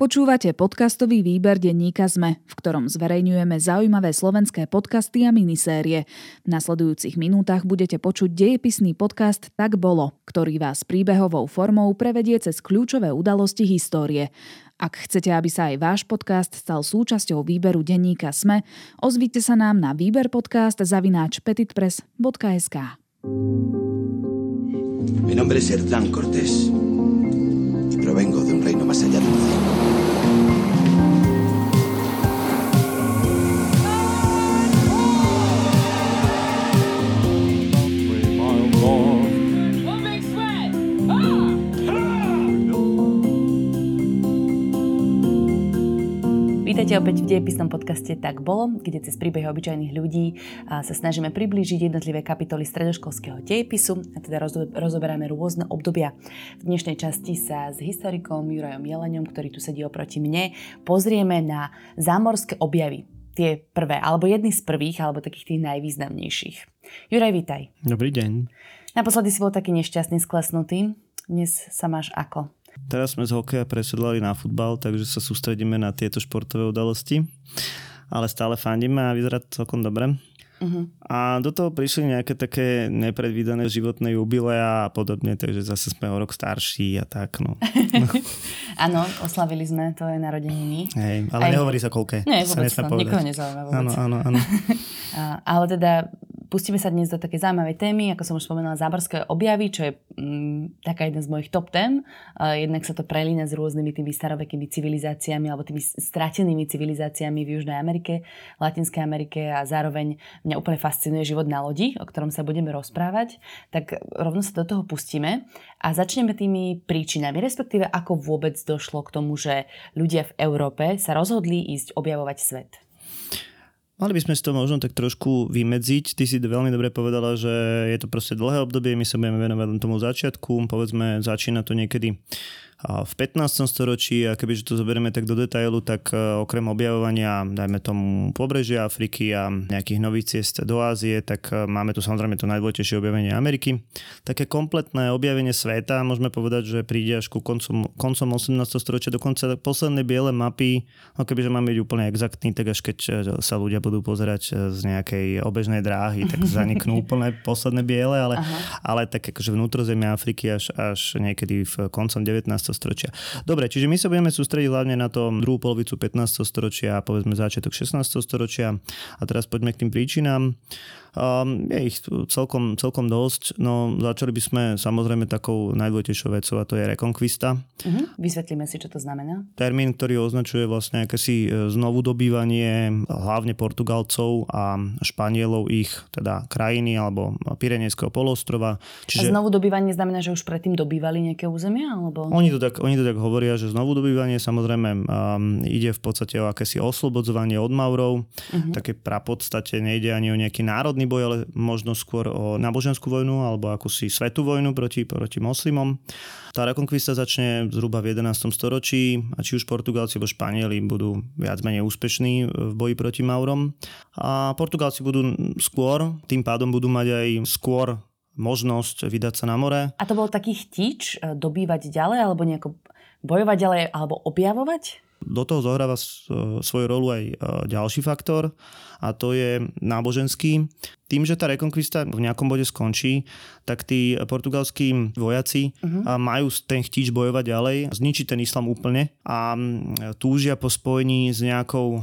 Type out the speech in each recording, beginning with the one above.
Počúvate podcastový výber denníka ZME, v ktorom zverejňujeme zaujímavé slovenské podcasty a minisérie. V nasledujúcich minútach budete počuť dejepisný podcast Tak bolo, ktorý vás príbehovou formou prevedie cez kľúčové udalosti histórie. Ak chcete, aby sa aj váš podcast stal súčasťou výberu denníka SME, ozvite sa nám na výberpodcast zavináč petitpress.sk. Mi nombre es Hernán Cortés y provengo de un reino más allá del cielo. Vítajte opäť v dejepisnom podcaste Tak bolo, kde cez príbehy obyčajných ľudí sa snažíme priblížiť jednotlivé kapitoly stredoškolského dejepisu a teda rozoberáme rôzne obdobia. V dnešnej časti sa s historikom Jurajom Jeleňom, ktorý tu sedí oproti mne, pozrieme na zámorské objavy. Tie prvé, alebo jedny z prvých, alebo takých tých najvýznamnejších. Juraj, vítaj. Dobrý deň. Naposledy si bol taký nešťastný, sklesnutý. Dnes sa máš ako? Teraz sme z hokeja presedlali na futbal, takže sa sústredíme na tieto športové udalosti. Ale stále fandíme a vyzerá to celkom dobre. Uh-huh. A do toho prišli nejaké také nepredvídané životné jubilea a podobne, takže zase sme o rok starší a tak. No. Áno, oslavili sme, to je narodeniny. Hej, ale Aj... nehovorí sa koľké. Nie, vôbec sa to, nikoho nezaujíma vôbec. Áno, áno, áno. ale teda Pustíme sa dnes do také zaujímavej témy, ako som už spomenula, záborské objavy, čo je mm, taká jedna z mojich top tém. Uh, jednak sa to prelína s rôznymi tými starovekými civilizáciami alebo tými stratenými civilizáciami v Južnej Amerike, Latinskej Amerike a zároveň mňa úplne fascinuje život na lodi, o ktorom sa budeme rozprávať. Tak rovno sa do toho pustíme a začneme tými príčinami, respektíve ako vôbec došlo k tomu, že ľudia v Európe sa rozhodli ísť objavovať svet. Mali by sme si to možno tak trošku vymedziť. Ty si veľmi dobre povedala, že je to proste dlhé obdobie, my sa budeme venovať len tomu začiatku. Povedzme, začína to niekedy v 15. storočí a kebyže to zoberieme tak do detailu, tak e, okrem objavovania, dajme tomu pobrežia Afriky a nejakých nových ciest do Ázie, tak e, máme tu samozrejme to najdôležitejšie objavenie Ameriky. Také kompletné objavenie sveta, môžeme povedať, že príde až ku koncom, koncom 18. storočia, dokonca posledné biele mapy, no kebyže máme byť úplne exaktný, tak až keď e, sa ľudia budú pozerať z nejakej obežnej dráhy, tak zaniknú úplne posledné biele, ale, ale tak akože vnútrozemia Afriky až, až niekedy v koncom 19 storočia. Dobre, čiže my sa budeme sústrediť hlavne na to druhú polovicu 15. storočia a povedzme začiatok 16. storočia. A teraz poďme k tým príčinám. Um, je ich celkom, celkom dosť. No, začali by sme samozrejme takou najdôležitejšou vecou a to je rekonkvista. Uh-huh. Vysvetlíme si, čo to znamená. Termín, ktorý označuje vlastne akési e, znovu dobývanie hlavne Portugalcov a Španielov ich teda krajiny alebo Pirenejského polostrova. Čiže... A znovu dobývanie znamená, že už predtým dobývali nejaké územia? Alebo... Oni, to tak, oni to tak hovoria, že znovu dobývanie samozrejme um, ide v podstate o akési oslobodzovanie od Maurov. Uh-huh. Také prapodstate nejde ani o nejaký národný národný boj, ale možno skôr o náboženskú vojnu alebo akúsi svetú vojnu proti, proti moslimom. Tá rekonkvista začne zhruba v 11. storočí a či už Portugálci alebo Španieli budú viac menej úspešní v boji proti Maurom. A Portugálci budú skôr, tým pádom budú mať aj skôr možnosť vydať sa na more. A to bol taký chtič e, dobývať ďalej alebo nejako bojovať ďalej alebo objavovať? Do toho zohráva svoju rolu aj e, ďalší faktor a to je náboženský. Tým, že tá rekonkvista v nejakom bode skončí, tak tí portugalskí vojaci uh-huh. majú ten chtíč bojovať ďalej, zničiť ten islam úplne a túžia po spojení s nejakou uh,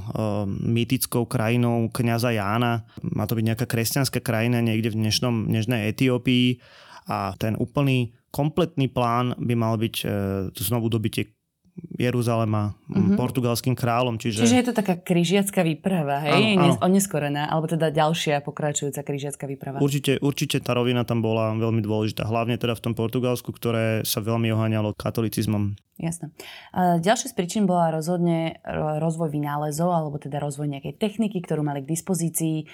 mýtickou krajinou kňaza Jána. Má to byť nejaká kresťanská krajina niekde v dnešnom, dnešnej Etiópii a ten úplný kompletný plán by mal byť uh, znovu dobitie Jeruzalema mm-hmm. portugalským kráľom. Čiže... čiže je to taká križiacká výprava, hej? Áno, áno. Oneskorená, alebo teda ďalšia pokračujúca križiacká výprava. Určite, určite tá rovina tam bola veľmi dôležitá, hlavne teda v tom Portugalsku, ktoré sa veľmi oháňalo katolicizmom. Jasné. Ďalšia z príčin bola rozhodne rozvoj vynálezov, alebo teda rozvoj nejakej techniky, ktorú mali k dispozícii,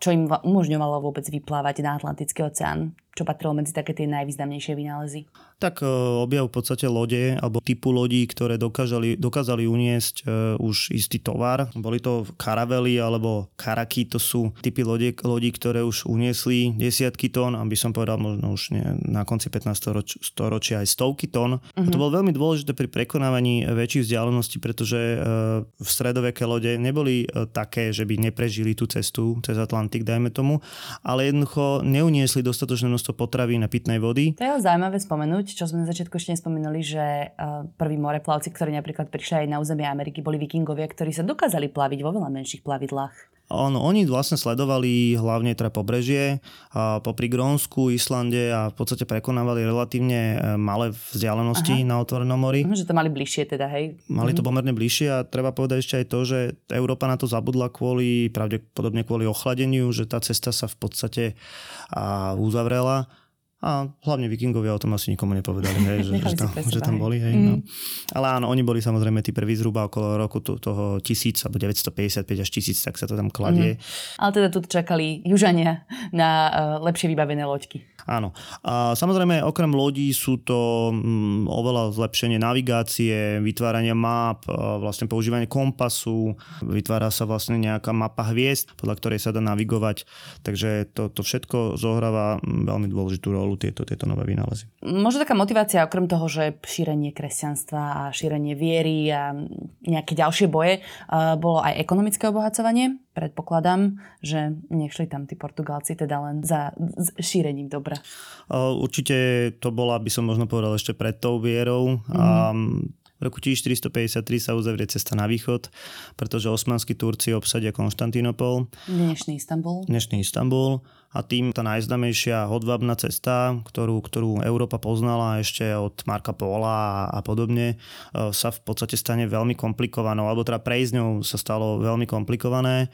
čo im umožňovalo vôbec vyplávať na Atlantický oceán. Čo patrilo medzi také tie najvýznamnejšie vynálezy? Tak e, objav v podstate lode alebo typu lodí, ktoré dokážali, dokázali uniesť uh, už istý tovar. Boli to karavely alebo karaky, to sú typy lodí, lodí, ktoré už uniesli desiatky tón, aby som povedal možno už nie, na konci 15. Storoč, storočia aj stovky tón. Uh-huh. A to mhm. bolo veľmi dôležité pri prekonávaní väčších vzdialeností, pretože uh, v stredoveké lode neboli také, že by neprežili tú cestu cez Atlantik, dajme tomu, ale jednoducho neuniesli dostatočné množstvo potravy na pitnej vody. To je zaujímavé spomenúť, čo sme na začiatku ešte nespomínali, že uh, prví moreplavci, ktorí napríklad prišli aj na územie Ameriky, boli vikingovia, ktorí sa dokázali plaviť vo veľa menších plavidlách. On, oni vlastne sledovali hlavne teda pobrežie a popri Grónsku, Islande a v podstate prekonávali relatívne e, malé vzdialenosti Aha. na otvorenom mori. Že to mali bližšie teda, hej? Mali to mhm. pomerne bližšie a treba povedať ešte aj to, že Európa na to zabudla kvôli, pravdepodobne kvôli ochladeniu, že tá cesta sa v podstate uzavrela a hlavne vikingovia o tom asi nikomu nepovedali, hej, že, že, tam, že tam boli. Hej, mm. no. Ale áno, oni boli samozrejme tí prví zhruba okolo roku to, toho 1000 alebo 955 až 1000, tak sa to tam kladie. Mm. Ale teda tu čakali južania na uh, lepšie vybavené loďky. Áno. A samozrejme, okrem lodí sú to mm, oveľa zlepšenie navigácie, vytvárania map, vlastne používanie kompasu, vytvára sa vlastne nejaká mapa hviezd, podľa ktorej sa dá navigovať. Takže to, to všetko zohráva mm, veľmi dôležitú rolu, tieto, tieto nové vynálezy. Možno taká motivácia, okrem toho, že šírenie kresťanstva a šírenie viery a nejaké ďalšie boje, bolo aj ekonomické obohacovanie predpokladám, že nešli tam tí Portugálci teda len za šírením dobra. Určite to bola, by som možno povedal, ešte pred tou vierou. Mm. A v roku 1453 sa uzavrie cesta na východ, pretože osmanskí Turci obsadia Konštantinopol. Dnešný Istanbul. Dnešný Istanbul. A tým tá najznamejšia hodvabná cesta, ktorú, ktorú Európa poznala ešte od Marka Póla a, a podobne, e, sa v podstate stane veľmi komplikovanou, alebo teda prejsť ňou sa stalo veľmi komplikované.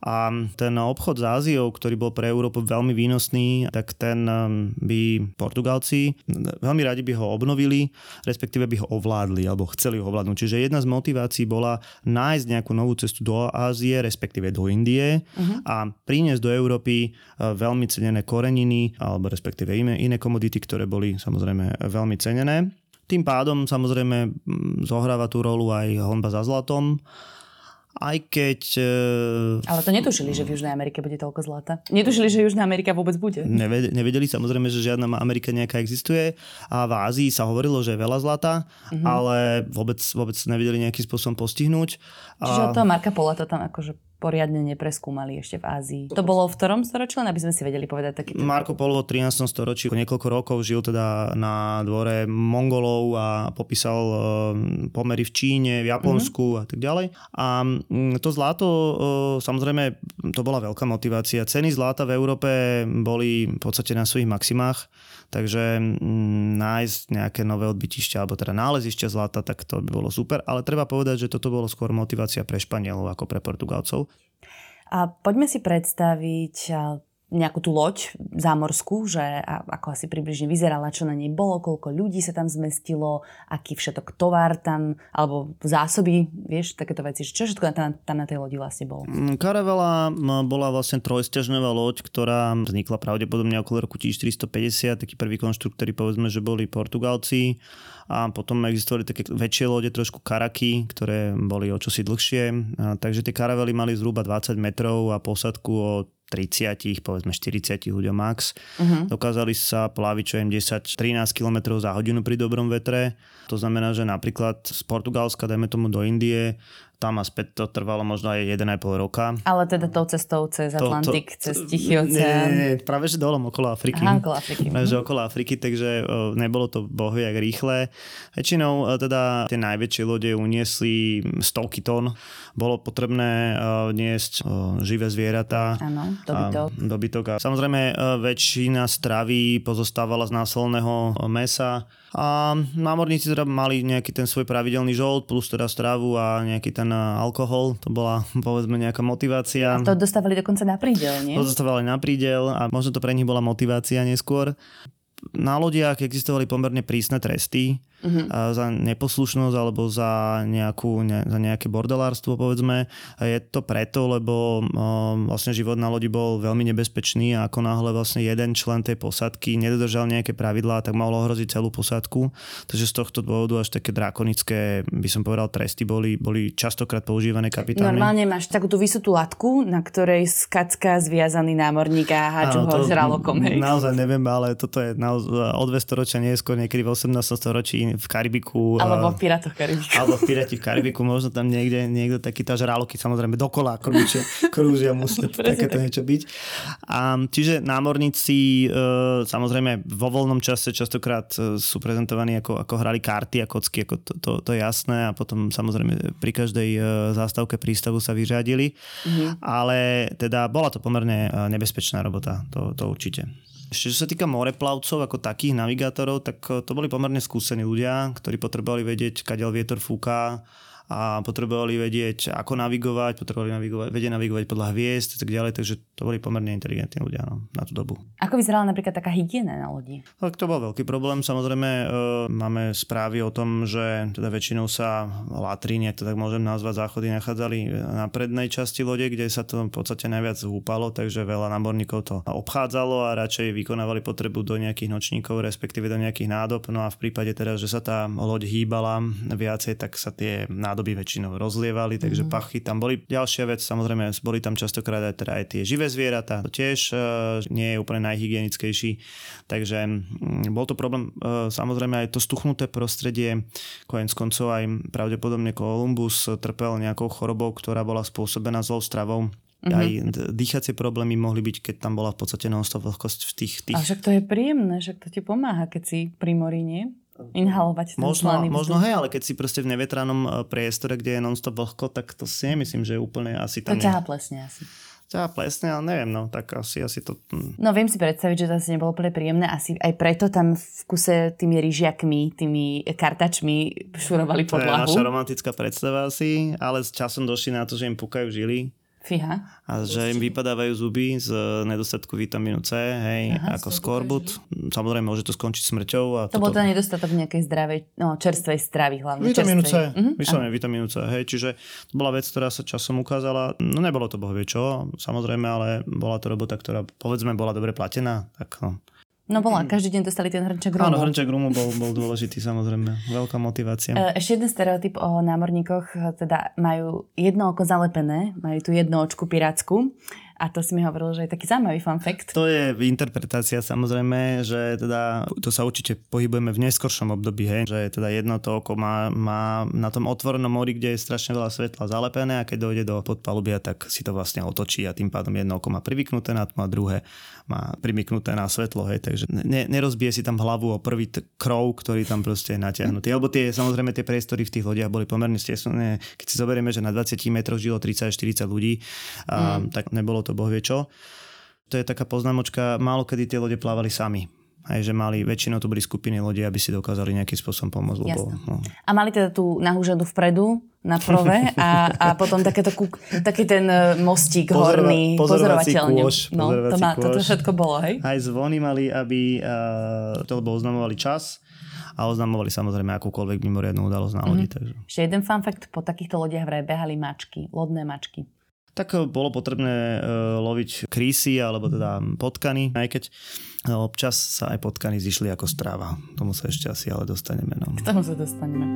A ten obchod s Áziou, ktorý bol pre Európu veľmi výnosný, tak ten um, by Portugalci veľmi radi by ho obnovili, respektíve by ho ovládli, alebo chceli ho ovládnuť. Čiže jedna z motivácií bola nájsť nejakú novú cestu do Ázie, respektíve do Indie uh-huh. a priniesť do Európy uh, veľmi cenené koreniny, alebo respektíve iné, iné komodity, ktoré boli samozrejme veľmi cenené. Tým pádom samozrejme zohráva tú rolu aj honba za zlatom aj keď... Uh, Ale to netušili, že v Južnej Amerike bude toľko zlata. Netušili, že Južná Amerika vôbec bude. Nevedeli, nevedeli samozrejme, že žiadna Amerika nejaká existuje a v Ázii sa hovorilo, že je veľa zlata, uh-huh. ale vôbec, vôbec nevedeli nejakým spôsobom postihnúť. Čiže od toho Marka Pola to tam akože poriadne nepreskúmali ešte v Ázii. To bolo v ktorom storočí, len aby sme si vedeli povedať taký. Marko Polo v 13. storočí niekoľko rokov žil teda na dvore Mongolov a popísal eh, pomery v Číne, v Japonsku mm-hmm. a tak ďalej. A mm, to zlato, eh, samozrejme, to bola veľká motivácia. Ceny zlata v Európe boli v podstate na svojich maximách, takže mm, nájsť nejaké nové odbytišťa, alebo teda nálezišťa zlata, tak to by bolo super. Ale treba povedať, že toto bolo skôr motivácia pre Španielov ako pre Portugalcov. A poďme si predstaviť nejakú tú loď zámorskú, že ako asi približne vyzerala, čo na nej bolo, koľko ľudí sa tam zmestilo, aký všetok tovar tam, alebo zásoby, vieš, takéto veci. Čo všetko tam, tam na tej lodi vlastne bolo? Karavela mm, bola vlastne trojsťažnová loď, ktorá vznikla pravdepodobne okolo roku 1450, taký prvý konštrukt, ktorý povedzme, že boli Portugalci a potom existovali také väčšie lode, trošku karaky, ktoré boli o čosi dlhšie. A, takže tie karavely mali zhruba 20 metrov a posadku o 30, povedzme 40 ľuďom max. Uh-huh. Dokázali sa plaviť čo 10-13 km za hodinu pri dobrom vetre. To znamená, že napríklad z Portugalska, dajme tomu do Indie, tam a späť to trvalo možno aj 1,5 roka. Ale teda tou cestou cez Atlantik, to, to, cez Tichý oceán. Nie, nie, práve že dolom okolo Afriky. Aha, okolo Afriky. Práve že okolo Afriky, takže nebolo to bohviak rýchle. Väčšinou teda tie najväčšie lode uniesli stovky tón. Bolo potrebné niesť živé zvieratá. Áno, dobytok. A, dobytok. A samozrejme väčšina stravy pozostávala z násolného mesa a námorníci teda mali nejaký ten svoj pravidelný žolt plus teda stravu a nejaký ten alkohol. To bola povedzme nejaká motivácia. A to dostávali dokonca na prídel, nie? To dostávali na prídel a možno to pre nich bola motivácia neskôr. Na lodiach existovali pomerne prísne tresty uh-huh. za neposlušnosť alebo za, nejakú, ne, za nejaké bordelárstvo povedzme. Je to preto, lebo um, vlastne život na lodi bol veľmi nebezpečný a ako náhle vlastne jeden člen tej posádky nedodržal nejaké pravidlá, tak mohlo ohroziť celú posádku. Takže z tohto dôvodu až také drakonické, by som povedal, tresty boli, boli častokrát používané kapitánmi. Normálne máš takú tú vysutú latku, na ktorej skacka zviazaný námorník a hádžu ho žralokom. Hej. Naozaj neviem, ale toto je naozaj, o 200 ročia neskôr, niekedy v 18. storočí v Karibiku. Alebo v Pirátoch Karibiku. Alebo v Piráti v Karibiku, možno tam niekde, niekto taký tá žraloky samozrejme dokola krúžia, krúžia musí takéto niečo byť. A, čiže námorníci e, samozrejme vo voľnom čase častokrát e, sú prezentovaní ako, ako hrali karty a kocky, ako to, to, to je jasné a potom samozrejme pri každej e, zástavke prístavu sa vyřadili, mm-hmm. ale teda bola to pomerne nebezpečná robota, to, to určite. Ešte čo sa týka moreplavcov ako takých navigátorov, tak to boli pomerne skúsení ľudia, ktorí potrebovali vedieť, kadeľ vietor fúka, a potrebovali vedieť, ako navigovať, potrebovali navigovať, vedieť navigovať podľa hviezd a tak ďalej, takže to boli pomerne inteligentní ľudia no, na tú dobu. Ako vyzerala napríklad taká hygiena na lodi? Tak to bol veľký problém. Samozrejme e, máme správy o tom, že teda väčšinou sa latríny, ak to tak môžem nazvať, záchody nachádzali na prednej časti lode, kde sa to v podstate najviac húpalo, takže veľa námorníkov to obchádzalo a radšej vykonávali potrebu do nejakých nočníkov, respektíve do nejakých nádob. No a v prípade teda, že sa tá loď hýbala viacej, tak sa tie nádoby nádoby väčšinou rozlievali, takže mm. pachy tam boli. Ďalšia vec, samozrejme, boli tam častokrát aj, teda aj tie živé zvieratá, to tiež uh, nie je úplne najhygienickejší, takže um, bol to problém. Uh, samozrejme aj to stuchnuté prostredie, konec koncov aj pravdepodobne Kolumbus trpel nejakou chorobou, ktorá bola spôsobená zlou stravou. Mm-hmm. Aj dýchacie problémy mohli byť, keď tam bola v podstate non-stop vlhkosť v tých, tých... A však to je príjemné, však to ti pomáha, keď si pri mori, nie? Inhalovať ten možno, možno hej, ale keď si proste v nevetranom e, priestore, kde je non-stop vlhko, tak to si nemyslím, že je úplne asi tam... To ťaha plesne asi. Ťaha plesne, ale neviem, no, tak asi, asi to... Hm. No viem si predstaviť, že to asi nebolo úplne príjemné, asi aj preto tam v kuse tými ryžiakmi, tými kartačmi šurovali podlahu. To je naša romantická predstava asi, ale s časom došli na to, že im pukajú žily Fíha. A že im vypadávajú zuby z nedostatku vitamínu C, hej, Aha, ako skorbut. Samozrejme, môže to skončiť smrťou. A to toto... bol ten nedostatok nejakej zdravej, no, čerstvej stravy hlavne. Vitamínu C, uh-huh. vyslovene vitamínu C, hej, čiže to bola vec, ktorá sa časom ukázala. No nebolo to bohvie čo, samozrejme, ale bola to robota, ktorá povedzme bola dobre platená. Tak no. No bola, mm. každý deň dostali ten hrnček rumu. Áno, hrnček rumu bol, bol dôležitý samozrejme. Veľká motivácia. E, ešte jeden stereotyp o námorníkoch, teda majú jedno oko zalepené, majú tu jednu očku pirátsku a to si mi hovoril, že je taký zaujímavý fun fact. To je interpretácia samozrejme, že teda to sa určite pohybujeme v neskoršom období, hej, že teda jedno to oko má, má na tom otvorenom mori, kde je strašne veľa svetla zalepené a keď dojde do podpalubia, tak si to vlastne otočí a tým pádom jedno oko má privyknuté na tmu a druhé má primyknuté na svetlo, hej, takže ne, nerozbije si tam hlavu o prvý t- krov, ktorý tam proste je natiahnutý. Alebo tie, samozrejme tie priestory v tých lodiach boli pomerne stesné. Keď si zoberieme, že na 20 metroch žilo 30-40 ľudí, a, mm. tak nebolo to to boh vie čo. To je taká poznámočka, málo kedy tie lode plávali sami. Aj že mali, väčšinou to boli skupiny ľudí, aby si dokázali nejakým spôsobom pomôcť. Lebo, no. A mali teda tú nahúžadu vpredu na prove a, a potom takéto kúk, taký ten e, mostík Pozorova, horný, pozorovateľne. Kôž, no, to má, toto všetko bolo, hej? Aj zvony mali, aby uh, to lebo oznamovali čas a oznamovali samozrejme akúkoľvek mimoriadnú udalosť na lodi. Mm-hmm. Takže. Ešte jeden fun fact, po takýchto lodiach vraj behali mačky, lodné mačky tak eh, bolo potrebné uh, loviť krísy alebo teda potkany, aj keď uh, občas sa aj potkany zišli ako stráva. Tomu sa ešte asi ale dostaneme. No. K tomu sa dostaneme.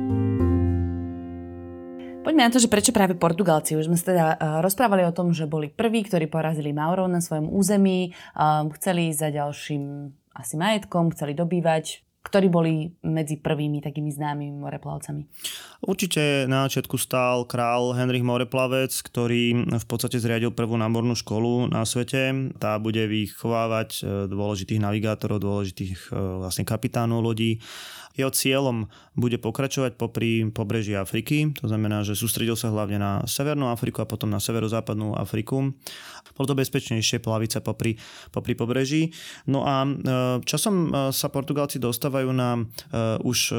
Poďme na to, že prečo práve Portugalci. Už sme sa teda rozprávali o tom, že boli prví, ktorí porazili Maurov na svojom území, chceli ísť za ďalším asi majetkom, chceli dobývať ktorí boli medzi prvými takými známymi moreplavcami? Určite na začiatku stál král Henrich Moreplavec, ktorý v podstate zriadil prvú námornú školu na svete. Tá bude vychovávať e, dôležitých navigátorov, dôležitých e, vlastne kapitánov lodí jeho cieľom bude pokračovať popri pobreží Afriky, to znamená, že sústredil sa hlavne na Severnú Afriku a potom na severozápadnú Afriku. Bolo to bezpečnejšie plaviť sa popri, popri pobreží. No a e, časom sa Portugálci dostávajú na už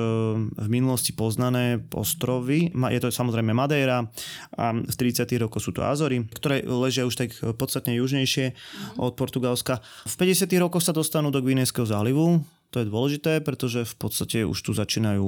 v minulosti poznané ostrovy. Je to samozrejme Madeira a v 30. rokoch sú to Azory, ktoré ležia už tak podstatne južnejšie od Portugalska. V 50. rokoch sa dostanú do Gvinejského zálivu, to je dôležité, pretože v podstate už tu začínajú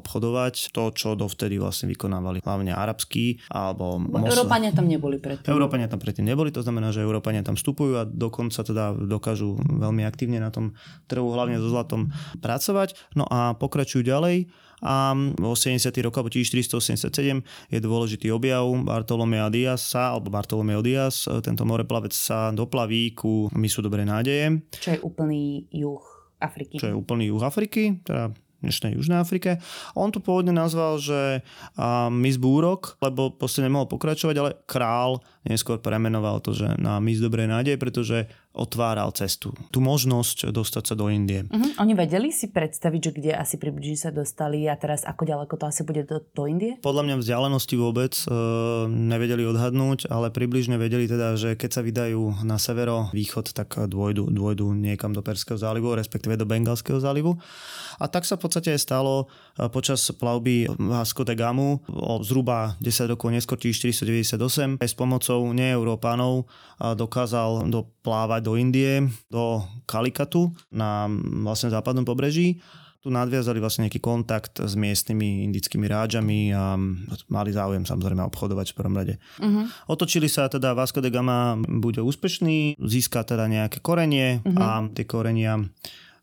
obchodovať to, čo dovtedy vlastne vykonávali hlavne arabskí alebo mosl... Európania tam neboli predtým. Európania tam predtým neboli, to znamená, že Európania tam vstupujú a dokonca teda dokážu veľmi aktívne na tom trhu, hlavne so zlatom pracovať. No a pokračujú ďalej a v 80. rokoch, alebo 1487 je dôležitý objav Bartolomea Diasa, alebo Bartolomeo Dias, tento moreplavec sa doplaví ku mysu Dobrej nádeje. Čo je úplný juh Afriky. Čo je úplný juh Afriky, teda dnešnej Južnej Afrike. On to pôvodne nazval, že uh, Miss Búrok, lebo proste nemohol pokračovať, ale král neskôr premenoval to, že na Miss Dobrej nádej, pretože otváral cestu. Tu možnosť dostať sa do Indie. Uh-huh. Oni vedeli si predstaviť, že kde asi približne sa dostali a teraz ako ďaleko to asi bude do, do Indie? Podľa mňa vzdialenosti vôbec e, nevedeli odhadnúť, ale približne vedeli teda, že keď sa vydajú na severo-východ, tak dôjdu, dôjdu niekam do Perského zálivu, respektíve do Bengalského zálivu. A tak sa v podstate stalo e, počas plavby Vasco de Gamu o zhruba 10 rokov neskôr, 1498, aj s pomocou neeurópanov dokázal doplávať do Indie, do Kalikatu na vlastne západnom pobreží tu nadviazali vlastne nejaký kontakt s miestnymi indickými rádžami a mali záujem samozrejme obchodovať v prvom rade. Uh-huh. Otočili sa teda Vasco de Gama bude úspešný, získa teda nejaké korenie uh-huh. a tie korenia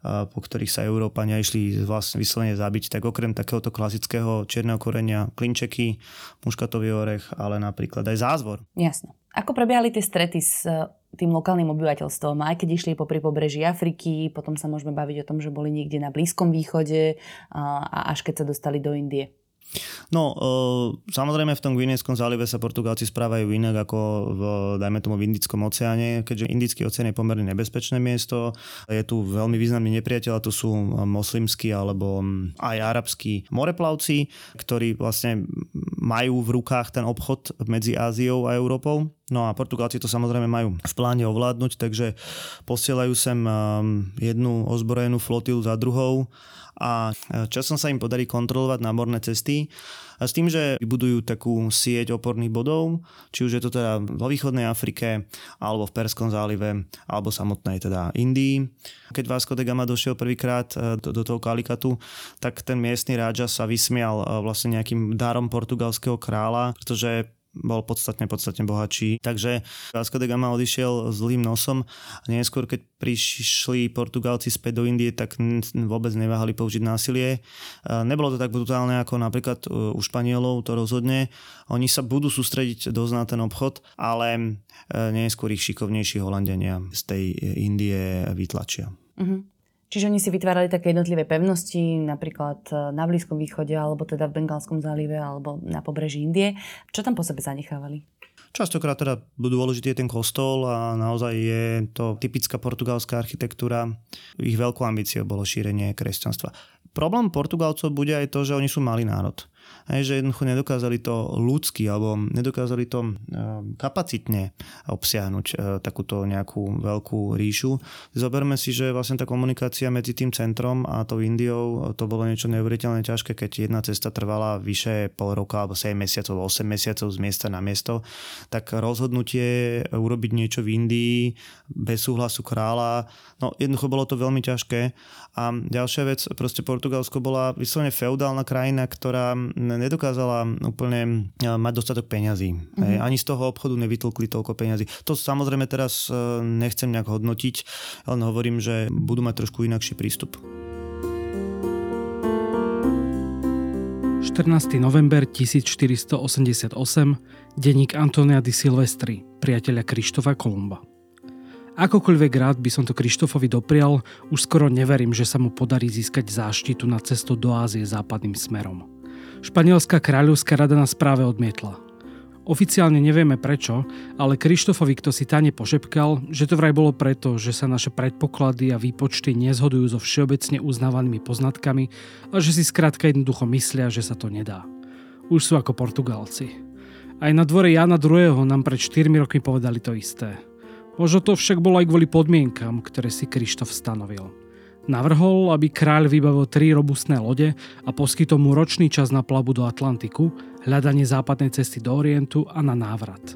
po ktorých sa Európania išli vlastne vyslovene zabiť, tak okrem takéhoto klasického čierneho korenia klinčeky, muškatový orech, ale napríklad aj zázvor. Jasno. Ako prebiehali tie strety s e, tým lokálnym obyvateľstvom, aj keď išli po pri pobreží Afriky, potom sa môžeme baviť o tom, že boli niekde na Blízkom východe a až keď sa dostali do Indie? No, e, samozrejme v tom Guinejskom zálive sa Portugálci správajú inak ako v, dajme tomu, v Indickom oceáne, keďže Indický oceán je pomerne nebezpečné miesto. Je tu veľmi významný nepriateľ, to sú moslimskí alebo aj arabskí moreplavci, ktorí vlastne majú v rukách ten obchod medzi Áziou a Európou. No a Portugálci to samozrejme majú v pláne ovládnuť, takže posielajú sem jednu ozbrojenú flotilu za druhou a časom sa im podarí kontrolovať námorné cesty a s tým, že vybudujú takú sieť oporných bodov, či už je to teda vo východnej Afrike, alebo v Perskom zálive, alebo samotnej teda Indii. Keď Vasco de Gama došiel prvýkrát e, do, do toho Kalikatu, tak ten miestny rádža sa vysmial e, vlastne nejakým darom portugalského kráľa, pretože bol podstatne, podstatne bohatší. Takže Vasco de Gama odišiel zlým nosom a neskôr, keď prišli Portugálci späť do Indie, tak vôbec neváhali použiť násilie. Nebolo to tak brutálne ako napríklad u Španielov, to rozhodne. Oni sa budú sústrediť dosť na ten obchod, ale neskôr ich šikovnejší Holandiania z tej Indie vytlačia. Uh-huh. Čiže oni si vytvárali také jednotlivé pevnosti, napríklad e, na Blízkom východe, alebo teda v Bengálskom zálive, alebo na pobreží Indie. Čo tam po sebe zanechávali? Častokrát teda dôležitý je ten kostol a naozaj je to typická portugalská architektúra. Ich veľkou ambíciou bolo šírenie kresťanstva. Problém Portugalcov bude aj to, že oni sú malý národ. Hej, že jednoducho nedokázali to ľudsky alebo nedokázali to ehm, kapacitne obsiahnuť e, takúto nejakú veľkú ríšu. Zoberme si, že vlastne tá komunikácia medzi tým centrom a tou Indiou to bolo niečo neuveriteľne ťažké, keď jedna cesta trvala vyše pol roka alebo 7 mesiacov, 8 mesiacov z miesta na miesto, tak rozhodnutie urobiť niečo v Indii bez súhlasu kráľa, no jednoducho bolo to veľmi ťažké. A ďalšia vec, proste Portugalsko bola vyslovene feudálna krajina, ktorá nedokázala úplne e, mať dostatok peňazí. Mm-hmm. Ani z toho obchodu nevytlkli toľko peňazí. To samozrejme teraz e, nechcem nejak hodnotiť, len hovorím, že budú mať trošku inakší prístup. 14. november 1488, denník Antonia di Silvestri, priateľa Krištofa Kolumba. Akokoľvek rád by som to Krištofovi doprial, už skoro neverím, že sa mu podarí získať záštitu na cestu do Ázie západným smerom. Španielská kráľovská rada nás práve odmietla. Oficiálne nevieme prečo, ale Krištofovi kto si tane pošepkal, že to vraj bolo preto, že sa naše predpoklady a výpočty nezhodujú so všeobecne uznávanými poznatkami a že si skrátka jednoducho myslia, že sa to nedá. Už sú ako Portugalci. Aj na dvore Jana II. nám pred 4 rokmi povedali to isté. Možno to však bolo aj kvôli podmienkam, ktoré si Krištof stanovil. Navrhol, aby kráľ vybavil tri robustné lode a poskytol mu ročný čas na plavu do Atlantiku, hľadanie západnej cesty do Orientu a na návrat.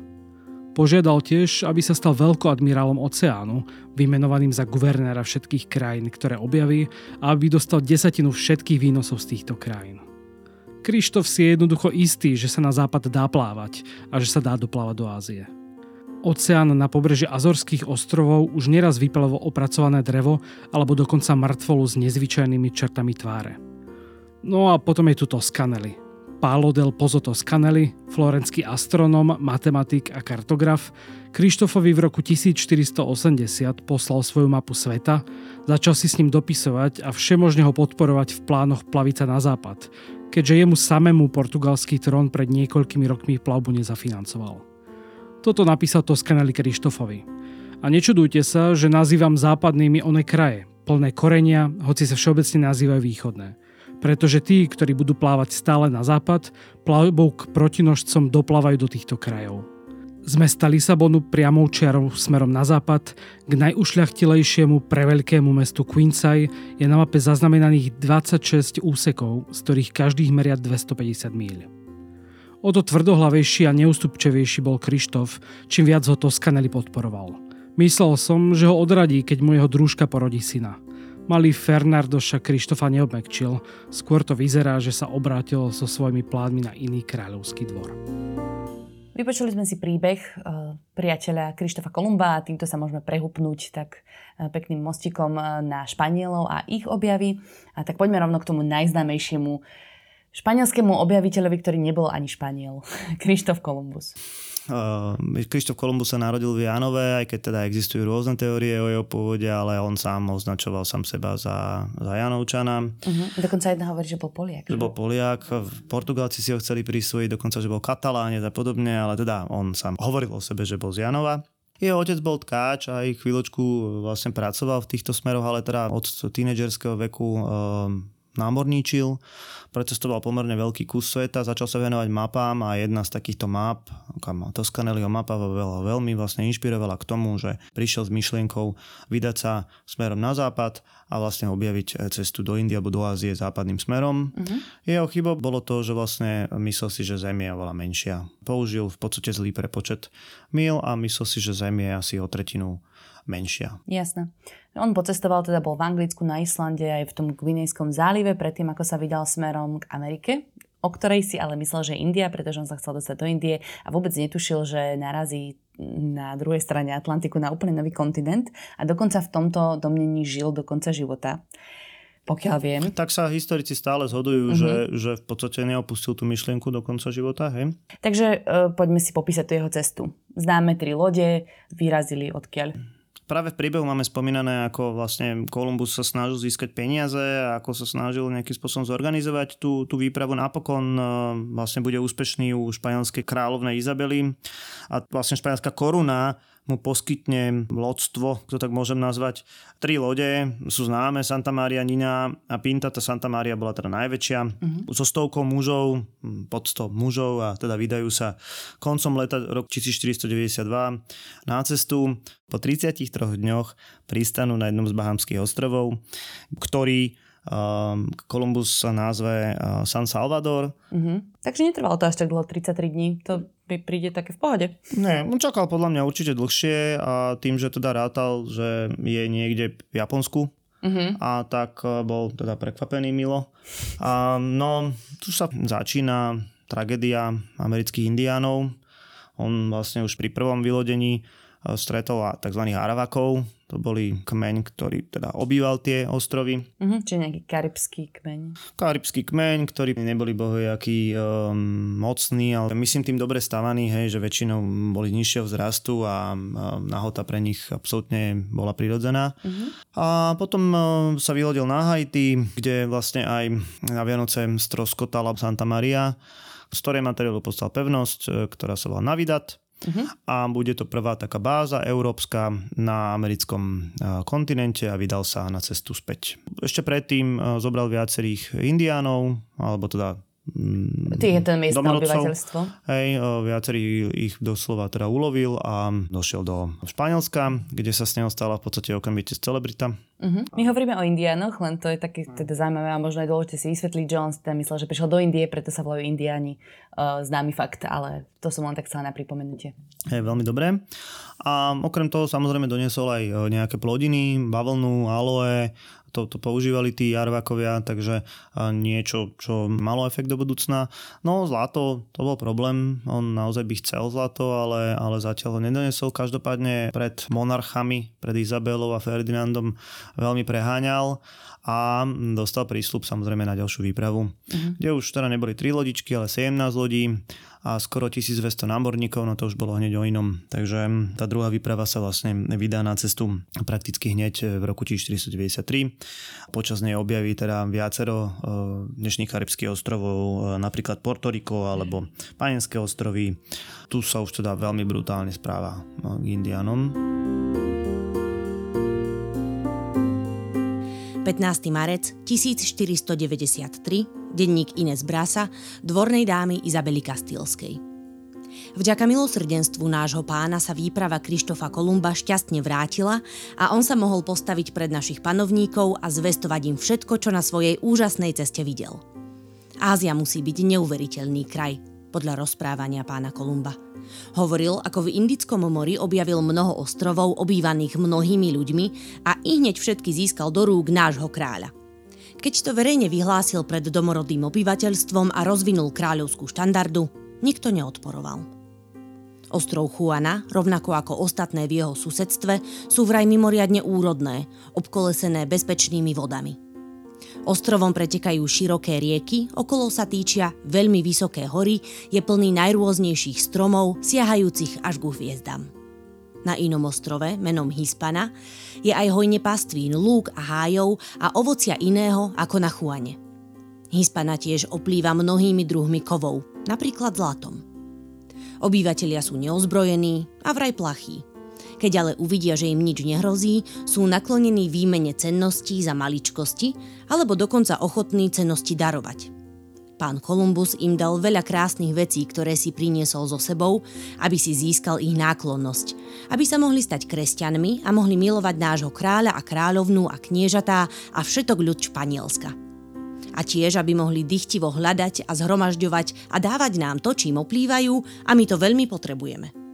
Požiadal tiež, aby sa stal veľkoadmirálom oceánu, vymenovaným za guvernéra všetkých krajín, ktoré objaví a aby dostal desatinu všetkých výnosov z týchto krajín. Krištof si je jednoducho istý, že sa na západ dá plávať a že sa dá doplávať do Ázie. Oceán na pobreží Azorských ostrovov už neraz vypalovo opracované drevo alebo dokonca mŕtvolu s nezvyčajnými čertami tváre. No a potom je tu Toscanelli, Pálo del Pozzo Toscanelli, florenský astronom, matematik a kartograf, Krištofovi v roku 1480 poslal svoju mapu sveta, začal si s ním dopisovať a všemožne ho podporovať v plánoch plaviť sa na západ, keďže jemu samému portugalský trón pred niekoľkými rokmi plavbu nezafinancoval. Toto napísal Toscanelli Krištofovi. A nečudujte sa, že nazývam západnými one kraje, plné korenia, hoci sa všeobecne nazývajú východné pretože tí, ktorí budú plávať stále na západ, plavbou k protinožcom doplávajú do týchto krajov. Z mesta Lisabonu priamou čiarou smerom na západ k najušľachtilejšiemu preveľkému mestu Queensay je na mape zaznamenaných 26 úsekov, z ktorých každých meria 250 míľ. O to tvrdohlavejší a neústupčevejší bol Krištof, čím viac ho Toscanelli podporoval. Myslel som, že ho odradí, keď mu jeho družka porodí syna – Malý Fernando však Krištofa neobmekčil, skôr to vyzerá, že sa obrátil so svojimi plánmi na iný kráľovský dvor. Vypočuli sme si príbeh uh, priateľa Krištofa Kolumba a týmto sa môžeme prehupnúť tak uh, pekným mostikom uh, na Španielov a ich objavy. A tak poďme rovno k tomu najznámejšiemu španielskému objaviteľovi, ktorý nebol ani Španiel. Krištof Kolumbus. Krištof uh, Kolumbus sa narodil v Janove, aj keď teda existujú rôzne teórie o jeho pôvode, ale on sám označoval sám seba za, za Janovčana. Uh-huh. Dokonca jedna hovorí, že bol Poliak. Že bol Poliak. Portugalci si ho chceli prisvojiť, dokonca, že bol Katalánec a podobne, ale teda on sám hovoril o sebe, že bol z Janova. Jeho otec bol tkáč a aj chvíľočku vlastne pracoval v týchto smeroch, ale teda od tínedžerského veku um, námorníčil, precestoval pomerne veľký kus sveta, začal sa venovať mapám a jedna z takýchto map, Toscanelliho mapa veľa, veľmi vlastne inšpirovala k tomu, že prišiel s myšlienkou vydať sa smerom na západ a vlastne objaviť cestu do Indie alebo do Ázie západným smerom. Uh-huh. Jeho chybou bolo to, že vlastne myslel si, že Zem je oveľa menšia. Použil v podstate zlý prepočet mil a myslel si, že Zem je asi o tretinu menšia. Jasné. On pocestoval, teda bol v Anglicku, na Islande aj v tom Gvinejskom zálive, predtým ako sa vydal smerom k Amerike o ktorej si ale myslel, že India, pretože on sa chcel dostať do Indie a vôbec netušil, že narazí na druhej strane Atlantiku na úplne nový kontinent a dokonca v tomto domnení žil do konca života pokiaľ viem. Tak sa historici stále zhodujú, mm-hmm. že, že v podstate neopustil tú myšlienku do konca života. Hej? Takže uh, poďme si popísať tú jeho cestu. Známe tri lode, vyrazili odkiaľ práve v príbehu máme spomínané, ako vlastne Kolumbus sa snažil získať peniaze a ako sa snažil nejakým spôsobom zorganizovať tú, tú výpravu. Napokon e, vlastne bude úspešný u španielskej kráľovnej Izabely a vlastne španielská koruna mu poskytne lodstvo, to tak môžem nazvať. Tri lode sú známe, Santa Maria, Nina a Pinta. Tá Santa Maria bola teda najväčšia. Uh-huh. So stovkou mužov, pod 100 mužov a teda vydajú sa koncom leta rok 1492 na cestu. Po 33 dňoch pristanú na jednom z Bahamských ostrovov, ktorý Um, Kolumbus sa názve uh, San Salvador. Uh-huh. Takže netrvalo to až tak dlho, 33 dní. To príde také v pohode. Nie, on čakal podľa mňa určite dlhšie a tým, že teda rátal, že je niekde v Japonsku, uh-huh. a tak uh, bol teda prekvapený Milo. A, no, tu sa začína tragédia amerických indiánov. On vlastne už pri prvom vylodení uh, stretol tzv. Aravakov, to boli kmeň, ktorý teda obýval tie ostrovy. Uh-huh, čiže nejaký karibský kmeň. Karibský kmeň, ktorí neboli bohojakí um, mocní, ale myslím tým dobre stavaní, hej, že väčšinou boli nižšieho vzrastu a um, nahota pre nich absolútne bola prirodzená. Uh-huh. A potom um, sa vylodil na Haiti, kde vlastne aj na Vianoce stroskotala Santa Maria, z ktorej materiálu postal pevnosť, e, ktorá sa volá Navidat. Uh-huh. A bude to prvá taká báza európska na americkom kontinente a vydal sa na cestu späť. Ešte predtým zobral viacerých indiánov, alebo teda Tých je to miestne obyvateľstvo. Hej, viacerý ich doslova teda ulovil a došiel do Španielska, kde sa s neho stala v podstate okamžite celebrita. Uh-huh. My hovoríme o Indiánoch, len to je také teda zaujímavé a možno aj dôležité si vysvetliť, že on si teda myslel, že prišiel do Indie, preto sa volajú Indiáni. Uh, známy fakt, ale to som len tak chcela na pripomenutie. Je veľmi dobré. A okrem toho samozrejme doniesol aj nejaké plodiny, bavlnu, aloe, to, to používali tí Jarvakovia, takže niečo, čo malo efekt do budúcna. No zlato, to bol problém, on naozaj by chcel zlato, ale, ale zatiaľ ho nedonesol. Každopádne pred monarchami, pred Izabelou a Ferdinandom veľmi preháňal a dostal prísľub samozrejme na ďalšiu výpravu, uh-huh. kde už teda neboli 3 lodičky, ale 17 lodí a skoro 1200 námorníkov, no to už bolo hneď o inom. Takže tá druhá výprava sa vlastne vydá na cestu prakticky hneď v roku 1493. Počas nej objaví teda viacero e, dnešných karibských ostrovov, e, napríklad Portoriko alebo Panenské ostrovy. Tu sa už teda veľmi brutálne správa k Indianom. 15. marec 1493 denník Ines Brasa, dvornej dámy Izabely Kastilskej. Vďaka milosrdenstvu nášho pána sa výprava Krištofa Kolumba šťastne vrátila a on sa mohol postaviť pred našich panovníkov a zvestovať im všetko, čo na svojej úžasnej ceste videl. Ázia musí byť neuveriteľný kraj, podľa rozprávania pána Kolumba. Hovoril, ako v Indickom mori objavil mnoho ostrovov obývaných mnohými ľuďmi a i hneď všetky získal do rúk nášho kráľa. Keď to verejne vyhlásil pred domorodým obyvateľstvom a rozvinul kráľovskú štandardu, nikto neodporoval. Ostrov Juana, rovnako ako ostatné v jeho susedstve, sú vraj mimoriadne úrodné, obkolesené bezpečnými vodami. Ostrovom pretekajú široké rieky, okolo sa týčia veľmi vysoké hory, je plný najrôznejších stromov, siahajúcich až ku hviezdam. Na inom ostrove, menom Hispana, je aj hojne pastvín, lúk a hájov a ovocia iného ako na Chuane. Hispana tiež oplýva mnohými druhmi kovov, napríklad zlatom. Obyvatelia sú neozbrojení a vraj plachí. Keď ale uvidia, že im nič nehrozí, sú naklonení výmene cenností za maličkosti alebo dokonca ochotní cennosti darovať – Pán Kolumbus im dal veľa krásnych vecí, ktoré si priniesol so sebou, aby si získal ich náklonnosť, aby sa mohli stať kresťanmi a mohli milovať nášho kráľa a kráľovnú a kniežatá a všetok ľud Španielska. A tiež, aby mohli dychtivo hľadať a zhromažďovať a dávať nám to, čím oplývajú a my to veľmi potrebujeme.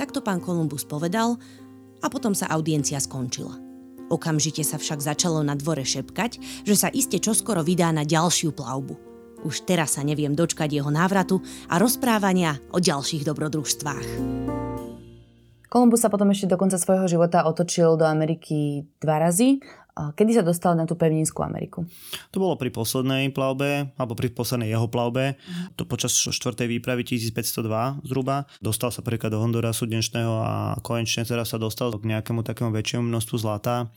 Takto pán Kolumbus povedal a potom sa audiencia skončila. Okamžite sa však začalo na dvore šepkať, že sa iste čoskoro vydá na ďalšiu plavbu – už teraz sa neviem dočkať jeho návratu a rozprávania o ďalších dobrodružstvách. Kolumbus sa potom ešte do konca svojho života otočil do Ameriky dva razy. Kedy sa dostal na tú pevninskú Ameriku? To bolo pri poslednej plavbe, alebo pri poslednej jeho plavbe. To počas štvrtej výpravy 1502 zhruba. Dostal sa prvýkrát do Hondurasu dnešného a konečne teraz sa dostal k nejakému takému väčšiemu množstvu zlata.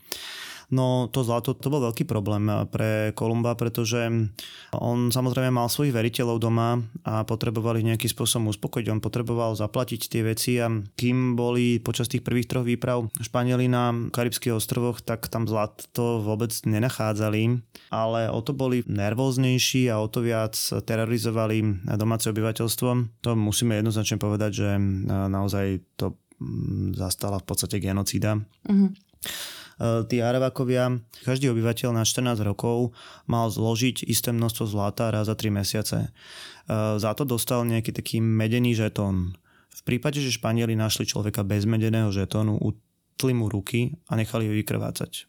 No to zlato to bol veľký problém pre Kolumba, pretože on samozrejme mal svojich veriteľov doma a potrebovali nejakým spôsobom uspokojiť. On potreboval zaplatiť tie veci a kým boli počas tých prvých troch výprav Španieli na Karibských ostrovoch, tak tam zlato vôbec nenachádzali, ale o to boli nervóznejší a o to viac terorizovali domáce obyvateľstvo. To musíme jednoznačne povedať, že naozaj to mm, zastala v podstate genocída. Mm-hmm. E, tí Aravakovia, každý obyvateľ na 14 rokov mal zložiť isté množstvo zlata raz za 3 mesiace. E, za to dostal nejaký taký medený žetón. V prípade, že Španieli našli človeka bez medeného žetónu, utli mu ruky a nechali ho vykrvácať.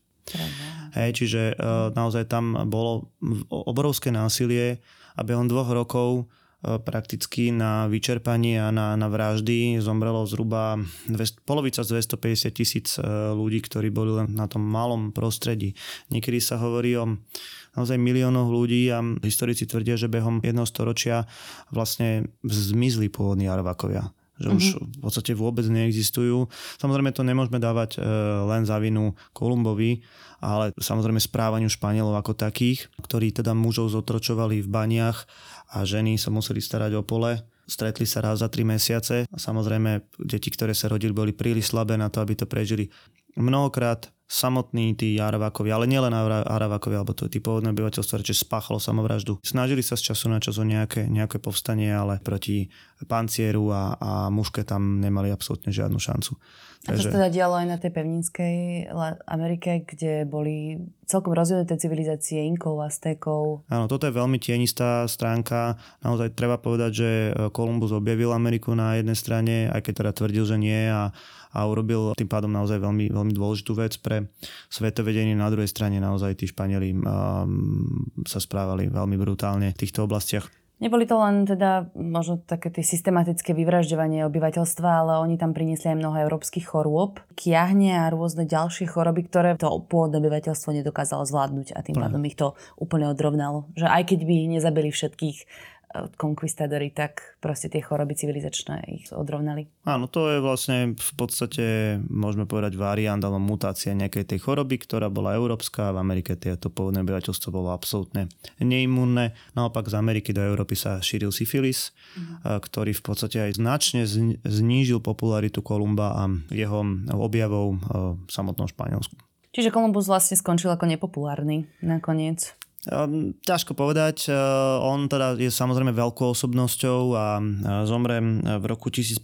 Hej, čiže uh, naozaj tam bolo obrovské násilie a behom dvoch rokov E, prakticky na vyčerpanie a na, na vraždy zomrelo zhruba dvest, polovica z 250 tisíc e, ľudí, ktorí boli len na tom malom prostredí. Niekedy sa hovorí o naozaj miliónoch ľudí a historici tvrdia, že behom jedného storočia vlastne zmizli pôvodní Arvakovia že už mm-hmm. v podstate vôbec neexistujú. Samozrejme to nemôžeme dávať e, len za vinu Kolumbovi, ale samozrejme správaniu Španielov ako takých, ktorí teda mužov zotročovali v baniach a ženy sa museli starať o pole. Stretli sa raz za tri mesiace a samozrejme deti, ktoré sa rodili, boli príliš slabé na to, aby to prežili. Mnohokrát samotní tí Aravákovi, ale nielen Aravákovi, alebo to tí pôvodné obyvateľstvo, čo spáchalo samovraždu. Snažili sa z času na čas o nejaké, nejaké povstanie, ale proti pancieru a, a muške tam nemali absolútne žiadnu šancu. A to sa teda dialo aj na tej pevninskej Amerike, kde boli celkom rozvinuté civilizácie Inkov, Aztékov. Áno, toto je veľmi tienistá stránka. Naozaj treba povedať, že Kolumbus objavil Ameriku na jednej strane, aj keď teda tvrdil, že nie a, a urobil tým pádom naozaj veľmi, veľmi dôležitú vec pre svetovedenie. Na druhej strane naozaj tí Španieli um, sa správali veľmi brutálne v týchto oblastiach. Neboli to len teda možno také tie systematické vyvražďovanie obyvateľstva, ale oni tam priniesli aj mnoho európskych chorôb, kiahne a rôzne ďalšie choroby, ktoré to pôvodné obyvateľstvo nedokázalo zvládnuť a tým pádom ich to úplne odrovnalo. Že aj keď by nezabili všetkých, konkvistadori, tak proste tie choroby civilizačné ich odrovnali. Áno, to je vlastne v podstate, môžeme povedať, variant alebo mutácia nejakej tej choroby, ktorá bola európska. V Amerike tieto pôvodné obyvateľstvo bolo absolútne neimunné. Naopak z Ameriky do Európy sa šíril syfilis, uh-huh. ktorý v podstate aj značne znížil popularitu Kolumba a jeho objavov v samotnom Španielsku. Čiže Kolumbus vlastne skončil ako nepopulárny nakoniec. Um, ťažko povedať. Uh, on teda je samozrejme veľkou osobnosťou a zomre v roku 1504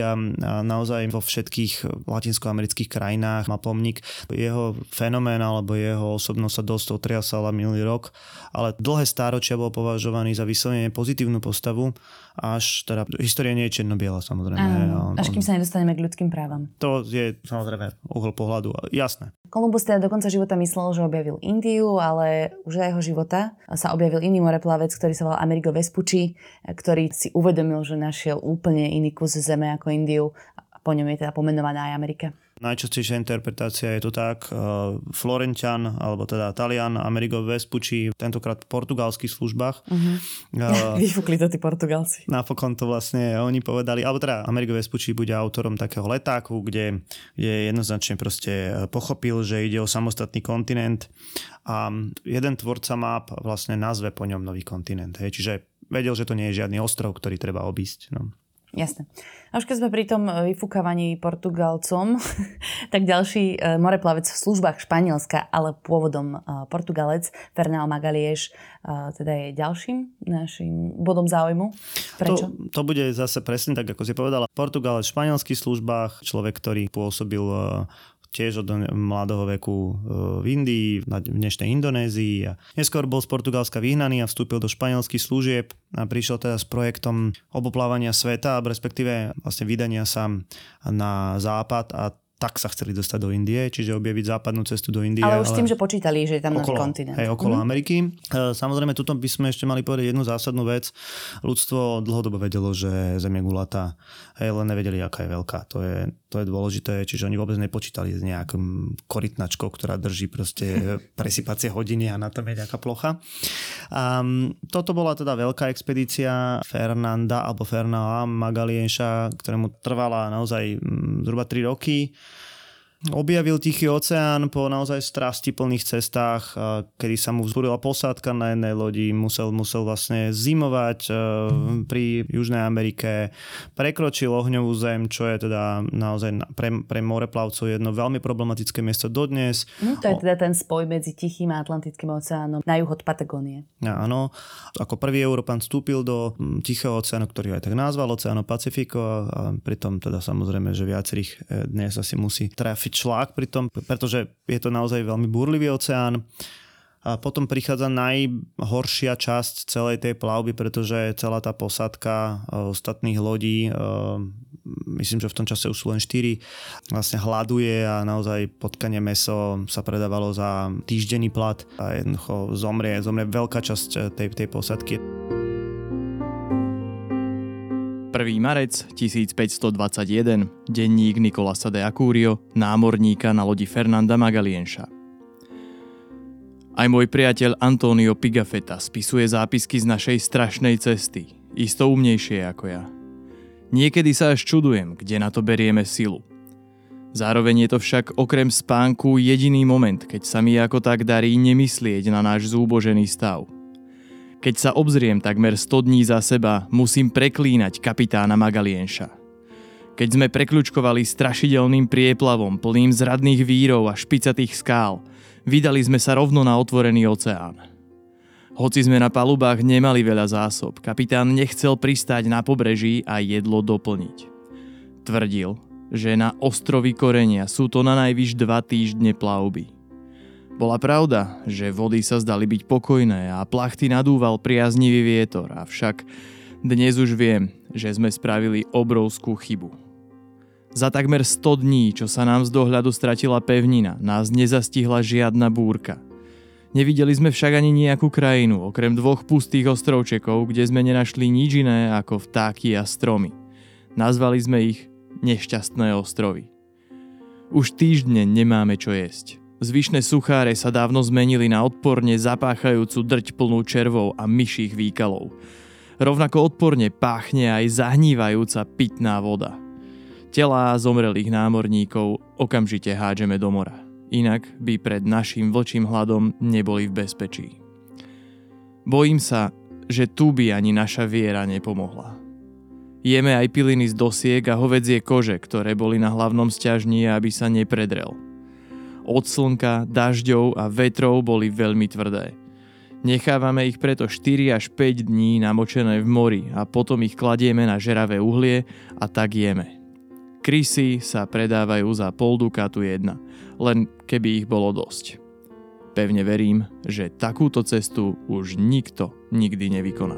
a, a naozaj vo všetkých latinskoamerických krajinách má pomník. Jeho fenomén alebo jeho osobnosť sa dosť otriasala minulý rok, ale dlhé stáročia bol považovaný za vyslovene pozitívnu postavu až teda história nie je černo-biela samozrejme. Áno, až kým sa nedostaneme k ľudským právam. To je samozrejme uhol pohľadu, jasné. Kolumbus teda do konca života myslel, že objavil Indiu, ale už za jeho života sa objavil iný moreplavec, ktorý sa volal Amerigo Vespucci, ktorý si uvedomil, že našiel úplne iný kus zeme ako Indiu a po ňom je teda pomenovaná aj Amerika. Najčastejšia interpretácia je to tak, uh, Florentian, alebo teda Talian, Amerigo Vespucci, tentokrát v portugalských službách. Uh-huh. Uh, Vyfúkli to tí Portugalci. Napokon to vlastne oni povedali, alebo teda Amerigo Vespucci bude autorom takého letáku, kde je jednoznačne proste pochopil, že ide o samostatný kontinent a jeden tvorca map vlastne nazve po ňom nový kontinent. Hej. Čiže vedel, že to nie je žiadny ostrov, ktorý treba obísť. No. Jasné. A už keď sme pri tom e, vyfúkavaní Portugalcom, tak ďalší e, moreplavec v službách Španielska, ale pôvodom e, Portugalec, Fernão Magalieš, teda je ďalším našim bodom záujmu. Prečo? To, to bude zase presne tak, ako si povedala. Portugalec v španielských službách, človek, ktorý pôsobil tiež od mladého veku e, v Indii, na dnešnej Indonézii a neskôr bol z Portugalska vyhnaný a vstúpil do španielských služieb a prišiel teda s projektom oboplávania sveta, respektíve vlastne vydania sa na západ a tak sa chceli dostať do Indie, čiže objaviť západnú cestu do Indie. Ale už ale... tým, že počítali, že je tam okolo, kontinent. Hej, okolo mm. Ameriky. E, samozrejme, tuto by sme ešte mali povedať jednu zásadnú vec. Ľudstvo dlhodobo vedelo, že Zem je gulatá, hej, len nevedeli, aká je veľká. To je, to je dôležité, čiže oni vôbec nepočítali s nejakým korytnačkou, ktorá drží proste presypacie hodiny a na tom je nejaká plocha. A toto bola teda veľká expedícia Fernanda alebo Fernanda Magalienša, ktorému trvala naozaj zhruba 3 roky objavil Tichý oceán po naozaj strasti plných cestách, kedy sa mu vzbúrila posádka na jednej lodi, musel, musel vlastne zimovať e, pri Južnej Amerike, prekročil ohňovú zem, čo je teda naozaj pre, pre moreplavcov jedno veľmi problematické miesto dodnes. No, to je teda ten spoj medzi Tichým a Atlantickým oceánom na juh od Patagónie. Áno, ako prvý Európan vstúpil do Tichého oceánu, ktorý aj tak nazval Oceáno Pacifiko a, a pritom teda samozrejme, že viacerých e, dnes asi musí trafiť člák pri pretože je to naozaj veľmi búrlivý oceán. A potom prichádza najhoršia časť celej tej plavby, pretože celá tá posádka e, ostatných lodí, e, myslím, že v tom čase už sú len 4, vlastne hľaduje a naozaj potkanie meso sa predávalo za týždenný plat a jednoducho zomrie, zomrie veľká časť e, tej, tej posádky. 1. marec 1521, denník Nikolasa de Acurio, námorníka na lodi Fernanda Magalienša. Aj môj priateľ Antonio Pigafetta spisuje zápisky z našej strašnej cesty, isto umnejšie ako ja. Niekedy sa až čudujem, kde na to berieme silu. Zároveň je to však okrem spánku jediný moment, keď sa mi ako tak darí nemyslieť na náš zúbožený stav – keď sa obzriem takmer 100 dní za seba, musím preklínať kapitána Magalienša. Keď sme prekľúčkovali strašidelným prieplavom plným zradných vírov a špicatých skál, vydali sme sa rovno na otvorený oceán. Hoci sme na palubách nemali veľa zásob, kapitán nechcel pristáť na pobreží a jedlo doplniť. Tvrdil, že na ostrovy Korenia sú to na najvyš dva týždne plavby. Bola pravda, že vody sa zdali byť pokojné a plachty nadúval priaznivý vietor, avšak dnes už viem, že sme spravili obrovskú chybu. Za takmer 100 dní, čo sa nám z dohľadu stratila pevnina, nás nezastihla žiadna búrka. Nevideli sme však ani nejakú krajinu, okrem dvoch pustých ostrovčekov, kde sme nenašli nič iné ako vtáky a stromy. Nazvali sme ich nešťastné ostrovy. Už týždne nemáme čo jesť. Zvyšné sucháre sa dávno zmenili na odporne zapáchajúcu drť plnú červov a myších výkalov. Rovnako odporne páchne aj zahnívajúca pitná voda – Telá zomrelých námorníkov okamžite hádžeme do mora. Inak by pred našim vlčím hladom neboli v bezpečí. Bojím sa, že tu by ani naša viera nepomohla. Jeme aj piliny z dosiek a hovedzie kože, ktoré boli na hlavnom stiažní, aby sa nepredrel. Od slnka, dažďov a vetrov boli veľmi tvrdé. Nechávame ich preto 4 až 5 dní namočené v mori a potom ich kladieme na žeravé uhlie a tak jeme. Krysy sa predávajú za pol dukátu jedna, len keby ich bolo dosť. Pevne verím, že takúto cestu už nikto nikdy nevykoná.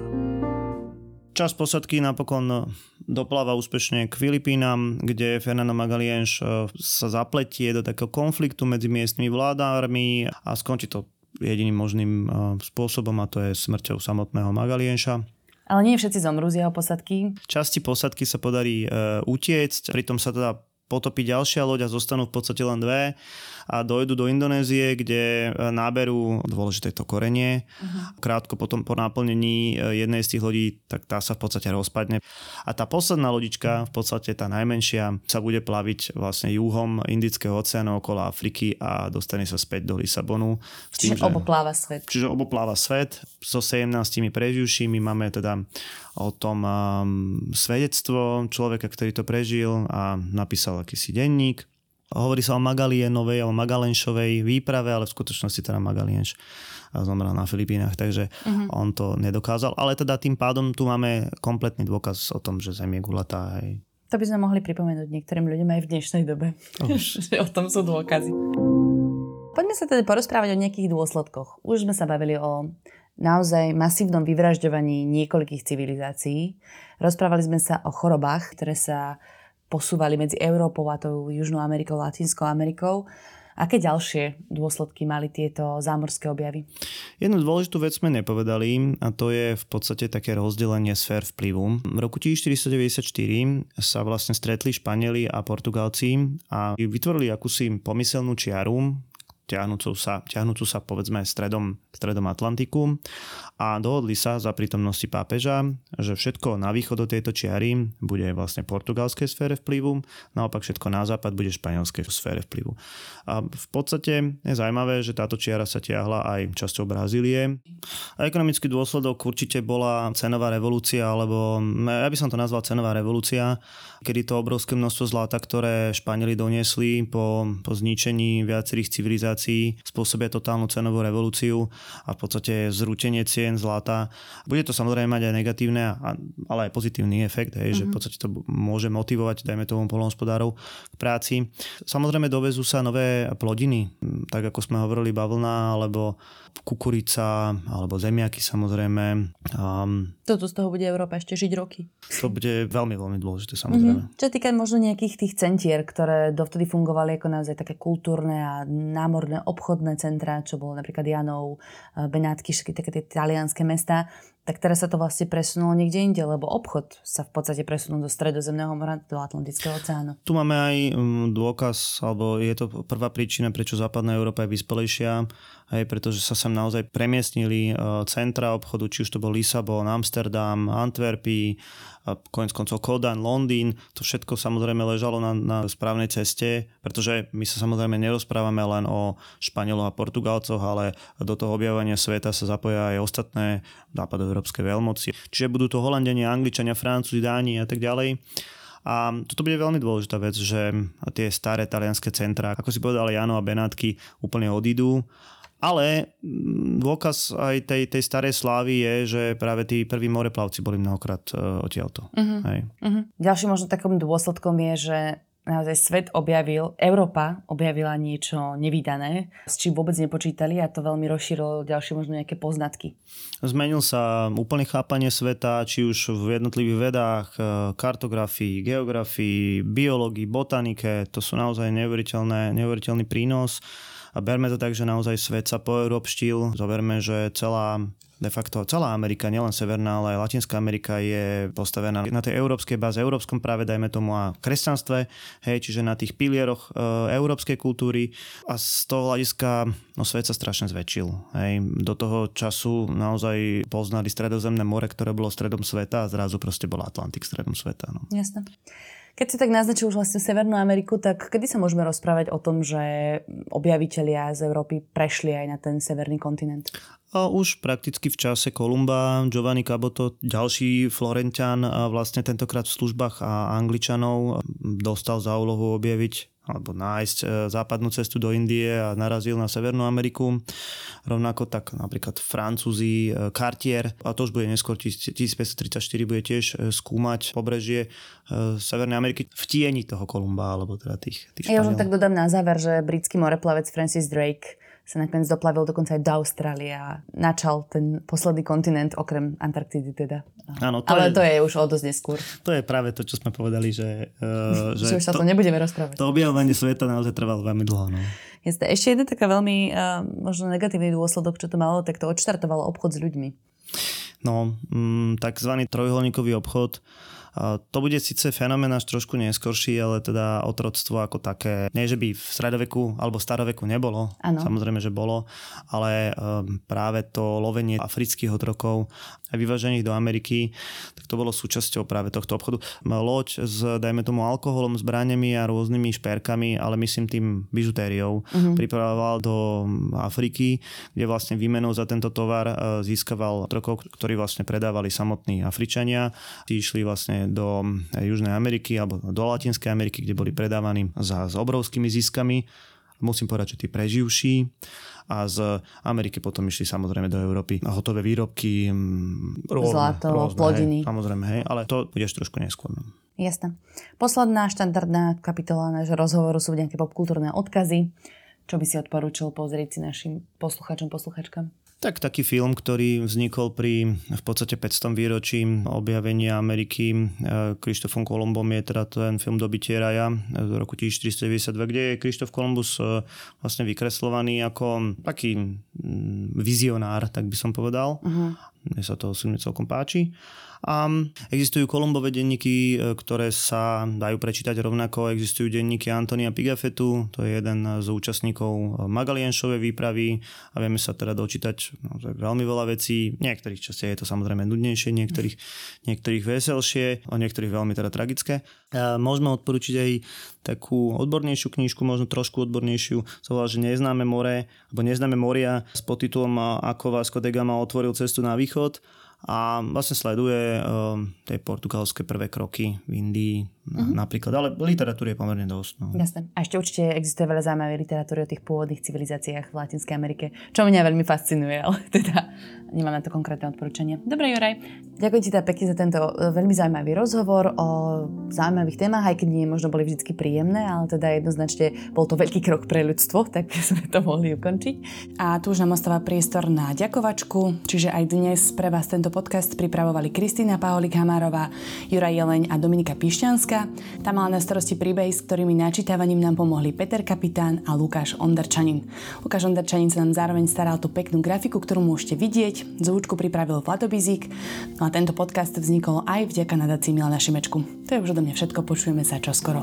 Čas posadky napokon dopláva úspešne k Filipínam, kde Fernando Magalienš e, sa zapletie do takého konfliktu medzi miestnymi vládármi a skončí to jediným možným e, spôsobom a to je smrťou samotného Magalienša. Ale nie všetci zomrú z jeho posadky. Časti posadky sa podarí e, utiecť, pritom sa teda potopí ďalšia loď a zostanú v podstate len dve a dojdu do Indonézie, kde e, náberú dôležité to korenie. Uh-huh. Krátko potom po naplnení e, jednej z tých lodí, tak tá sa v podstate rozpadne. A tá posledná lodička, v podstate tá najmenšia, sa bude plaviť vlastne juhom Indického oceánu okolo Afriky a dostane sa späť do Lisabonu. S tým, čiže že, obopláva svet. Čiže obopláva svet. So 17 preživšími máme teda o tom um, svedectvo človeka, ktorý to prežil a napísal akýsi denník. Hovorí sa o Magalienovej alebo Magalenšovej výprave, ale v skutočnosti teda Magalienš zomrel na Filipínach, takže uh-huh. on to nedokázal. Ale teda tým pádom tu máme kompletný dôkaz o tom, že Zem je gulatá. Aj... To by sme mohli pripomenúť niektorým ľuďom aj v dnešnej dobe. že o tom sú dôkazy. Poďme sa teda porozprávať o nejakých dôsledkoch. Už sme sa bavili o naozaj masívnom vyvražďovaní niekoľkých civilizácií. Rozprávali sme sa o chorobách, ktoré sa posúvali medzi Európou a tou Južnou Amerikou, Latinskou Amerikou. Aké ďalšie dôsledky mali tieto zámorské objavy? Jednu dôležitú vec sme nepovedali a to je v podstate také rozdelenie sfér vplyvu. V roku 1494 sa vlastne stretli Španieli a Portugálci a vytvorili akúsi pomyselnú čiaru, ťahnúcu sa, ťahnúcu sa povedzme stredom, stredom Atlantiku a dohodli sa za prítomnosti pápeža, že všetko na východ do tejto čiary bude vlastne portugalskej sfére vplyvu, naopak všetko na západ bude španielskej sfére vplyvu. A v podstate je zaujímavé, že táto čiara sa tiahla aj časťou Brazílie. A ekonomický dôsledok určite bola cenová revolúcia, alebo ja by som to nazval cenová revolúcia, kedy to obrovské množstvo zlata, ktoré Španieli doniesli po, po zničení viacerých civilizácií civilizácií spôsobia totálnu cenovú revolúciu a v podstate zrútenie cien zlata. Bude to samozrejme mať aj negatívne, ale aj pozitívny efekt, hej, mm-hmm. že v mhm. podstate to môže motivovať, dajme tomu polnohospodárov k práci. Samozrejme dovezú sa nové plodiny, tak ako sme hovorili bavlna alebo kukurica alebo zemiaky samozrejme. Um, Toto z toho bude Európa ešte žiť roky. To bude veľmi, veľmi dôležité samozrejme. Mm-hmm. Čo týka možno nejakých tých centier, ktoré dovtedy fungovali ako naozaj také kultúrne a obchodné centra, čo bolo napríklad Janov, eh, Benátky, všetky také tie talianské mesta, tak teraz sa to vlastne presunulo niekde inde, lebo obchod sa v podstate presunul do stredozemného mora, do Atlantického oceánu. Tu máme aj mm, dôkaz, alebo je to prvá príčina, prečo západná Európa je vyspelejšia, aj pretože sa sem naozaj premiestnili e, centra obchodu, či už to bol Lisabon, Amsterdam, Antwerpy, konec koncov Kodan, Londýn, to všetko samozrejme ležalo na, na správnej ceste, pretože my sa samozrejme nerozprávame len o Španieloch a Portugalcoch, ale do toho objavovania sveta sa zapoja aj ostatné západoeurópske veľmoci. Čiže budú to Holandiania, Angličania, Francúzi, Dáni a tak ďalej. A toto bude veľmi dôležitá vec, že tie staré talianské centrá, ako si povedal Jano a Benátky, úplne odídu ale mm, dôkaz aj tej, tej starej slávy je, že práve tí prví moreplavci boli mnohokrát uh, odtiaľto. Uh-huh. Hej. Uh-huh. Ďalším možno takým dôsledkom je, že naozaj svet objavil, Európa objavila niečo nevydané, s čím vôbec nepočítali a to veľmi rozšírilo ďalšie možno nejaké poznatky. Zmenil sa úplne chápanie sveta, či už v jednotlivých vedách, e, kartografii, geografii, biológii, botanike, to sú naozaj neuveriteľný prínos. A berme to tak, že naozaj svet sa poeurópštil. Zoberme, že celá de facto celá Amerika, nielen Severná, ale aj Latinská Amerika je postavená na tej európskej báze, európskom práve, dajme tomu, a kresťanstve, hej, čiže na tých pilieroch e, európskej kultúry a z toho hľadiska no, svet sa strašne zväčšil. Hej. Do toho času naozaj poznali stredozemné more, ktoré bolo stredom sveta a zrazu proste bol Atlantik stredom sveta. No. Jasne. Keď si tak naznačil už vlastne Severnú Ameriku, tak kedy sa môžeme rozprávať o tom, že objavitelia z Európy prešli aj na ten severný kontinent? A už prakticky v čase Kolumba, Giovanni Caboto, ďalší Florentian, vlastne tentokrát v službách a Angličanov dostal za úlohu objaviť alebo nájsť e, západnú cestu do Indie a narazil na Severnú Ameriku. Rovnako tak napríklad Francúzi, e, Cartier, a to už bude neskôr 1534, bude tiež e, skúmať pobrežie Severnej Ameriky v tieni toho Kolumba, alebo teda tých, tých Ja už tak dodám na záver, že britský moreplavec Francis Drake sa nakoniec doplavil dokonca aj do Austrálie a načal ten posledný kontinent, okrem Antarktidy teda. Áno, to Ale je, to je už o dosť neskôr. To je práve to, čo sme povedali, že... Uh, že, že už sa to, to nebudeme rozprávať. To objavovanie sveta naozaj trvalo veľmi dlho. No. Jasne. Ešte jeden taká veľmi uh, možno negatívny dôsledok, čo to malo, tak to odštartovalo obchod s ľuďmi. No, mm, takzvaný trojuholníkový obchod to bude síce fenomén až trošku neskorší, ale teda otroctvo ako také, nie že by v stredoveku alebo staroveku nebolo, ano. samozrejme, že bolo, ale um, práve to lovenie afrických otrokov a vyváženie ich do Ameriky, tak to bolo súčasťou práve tohto obchodu. Loď s, dajme tomu, alkoholom, zbraniami a rôznymi šperkami, ale myslím tým bižutériou, uh-huh. pripravoval do Afriky, kde vlastne výmenou za tento tovar uh, získaval otrokov, ktorí vlastne predávali samotní Afričania. Tí išli vlastne do Južnej Ameriky alebo do Latinskej Ameriky, kde boli predávaní za, s obrovskými ziskami. Musím povedať, že tí preživší a z Ameriky potom išli samozrejme do Európy hotové výrobky. Mm, rôzne, Zlato, rôzne, plodiny. Hej, samozrejme, hej, ale to budeš trošku neskôr. No. Jasné. Posledná štandardná kapitola nášho rozhovoru sú nejaké popkultúrne odkazy. Čo by si odporúčil pozrieť si našim posluchačom, posluchačkám? Tak taký film, ktorý vznikol pri v podstate 500. výročí objavenia Ameriky Krištofom e, Kolumbom je teda ten film Dobitie raja z roku 1492, kde je Krištof Kolumbus e, vlastne vykreslovaný ako taký vizionár, tak by som povedal. Uh-huh. Mne sa to celkom páči. A existujú Kolumbové denníky, e, ktoré sa dajú prečítať rovnako. Existujú denníky Antonia Pigafetu, to je jeden z účastníkov Magalienšovej výpravy a vieme sa teda dočítať no, veľmi veľa vecí. Niektorých častiach je to samozrejme nudnejšie, niektorých, niektorých veselšie a niektorých veľmi teda tragické. A môžeme odporučiť aj takú odbornejšiu knižku, možno trošku odbornejšiu, sa volá, že Neznáme more, alebo Neznáme moria s podtitulom Ako Vasco de Gama otvoril cestu na východ a vlastne sleduje uh, tie portugalské prvé kroky v Indii uh-huh. napríklad, ale literatúry je pomerne dosť. No. Jasne. A ešte určite existuje veľa zaujímavej literatúry o tých pôvodných civilizáciách v Latinskej Amerike, čo mňa veľmi fascinuje, ale teda nemám na to konkrétne odporúčanie. Dobre, Juraj, ďakujem ti teda pekne za tento e, veľmi zaujímavý rozhovor o zaujímavých témach, aj keď nie možno boli vždy príjemné, ale teda jednoznačne bol to veľký krok pre ľudstvo, tak sme to mohli ukončiť. A tu už nám ostáva priestor na ďakovačku, čiže aj dnes pre vás tento podcast pripravovali Kristýna Paholik Hamárová, Juraj Jeleň a Dominika Pišťanská. Tam mala na starosti príbeh, s ktorými načítavaním nám pomohli Peter Kapitán a Lukáš Onderčanin. Lukáš Onderčanin sa nám zároveň staral tú peknú grafiku, ktorú môžete vidieť. Zvučku pripravil Vlado Bizík. No a tento podcast vznikol aj vďaka nadácii Milana Šimečku. To je už odo mňa všetko, počujeme sa čoskoro.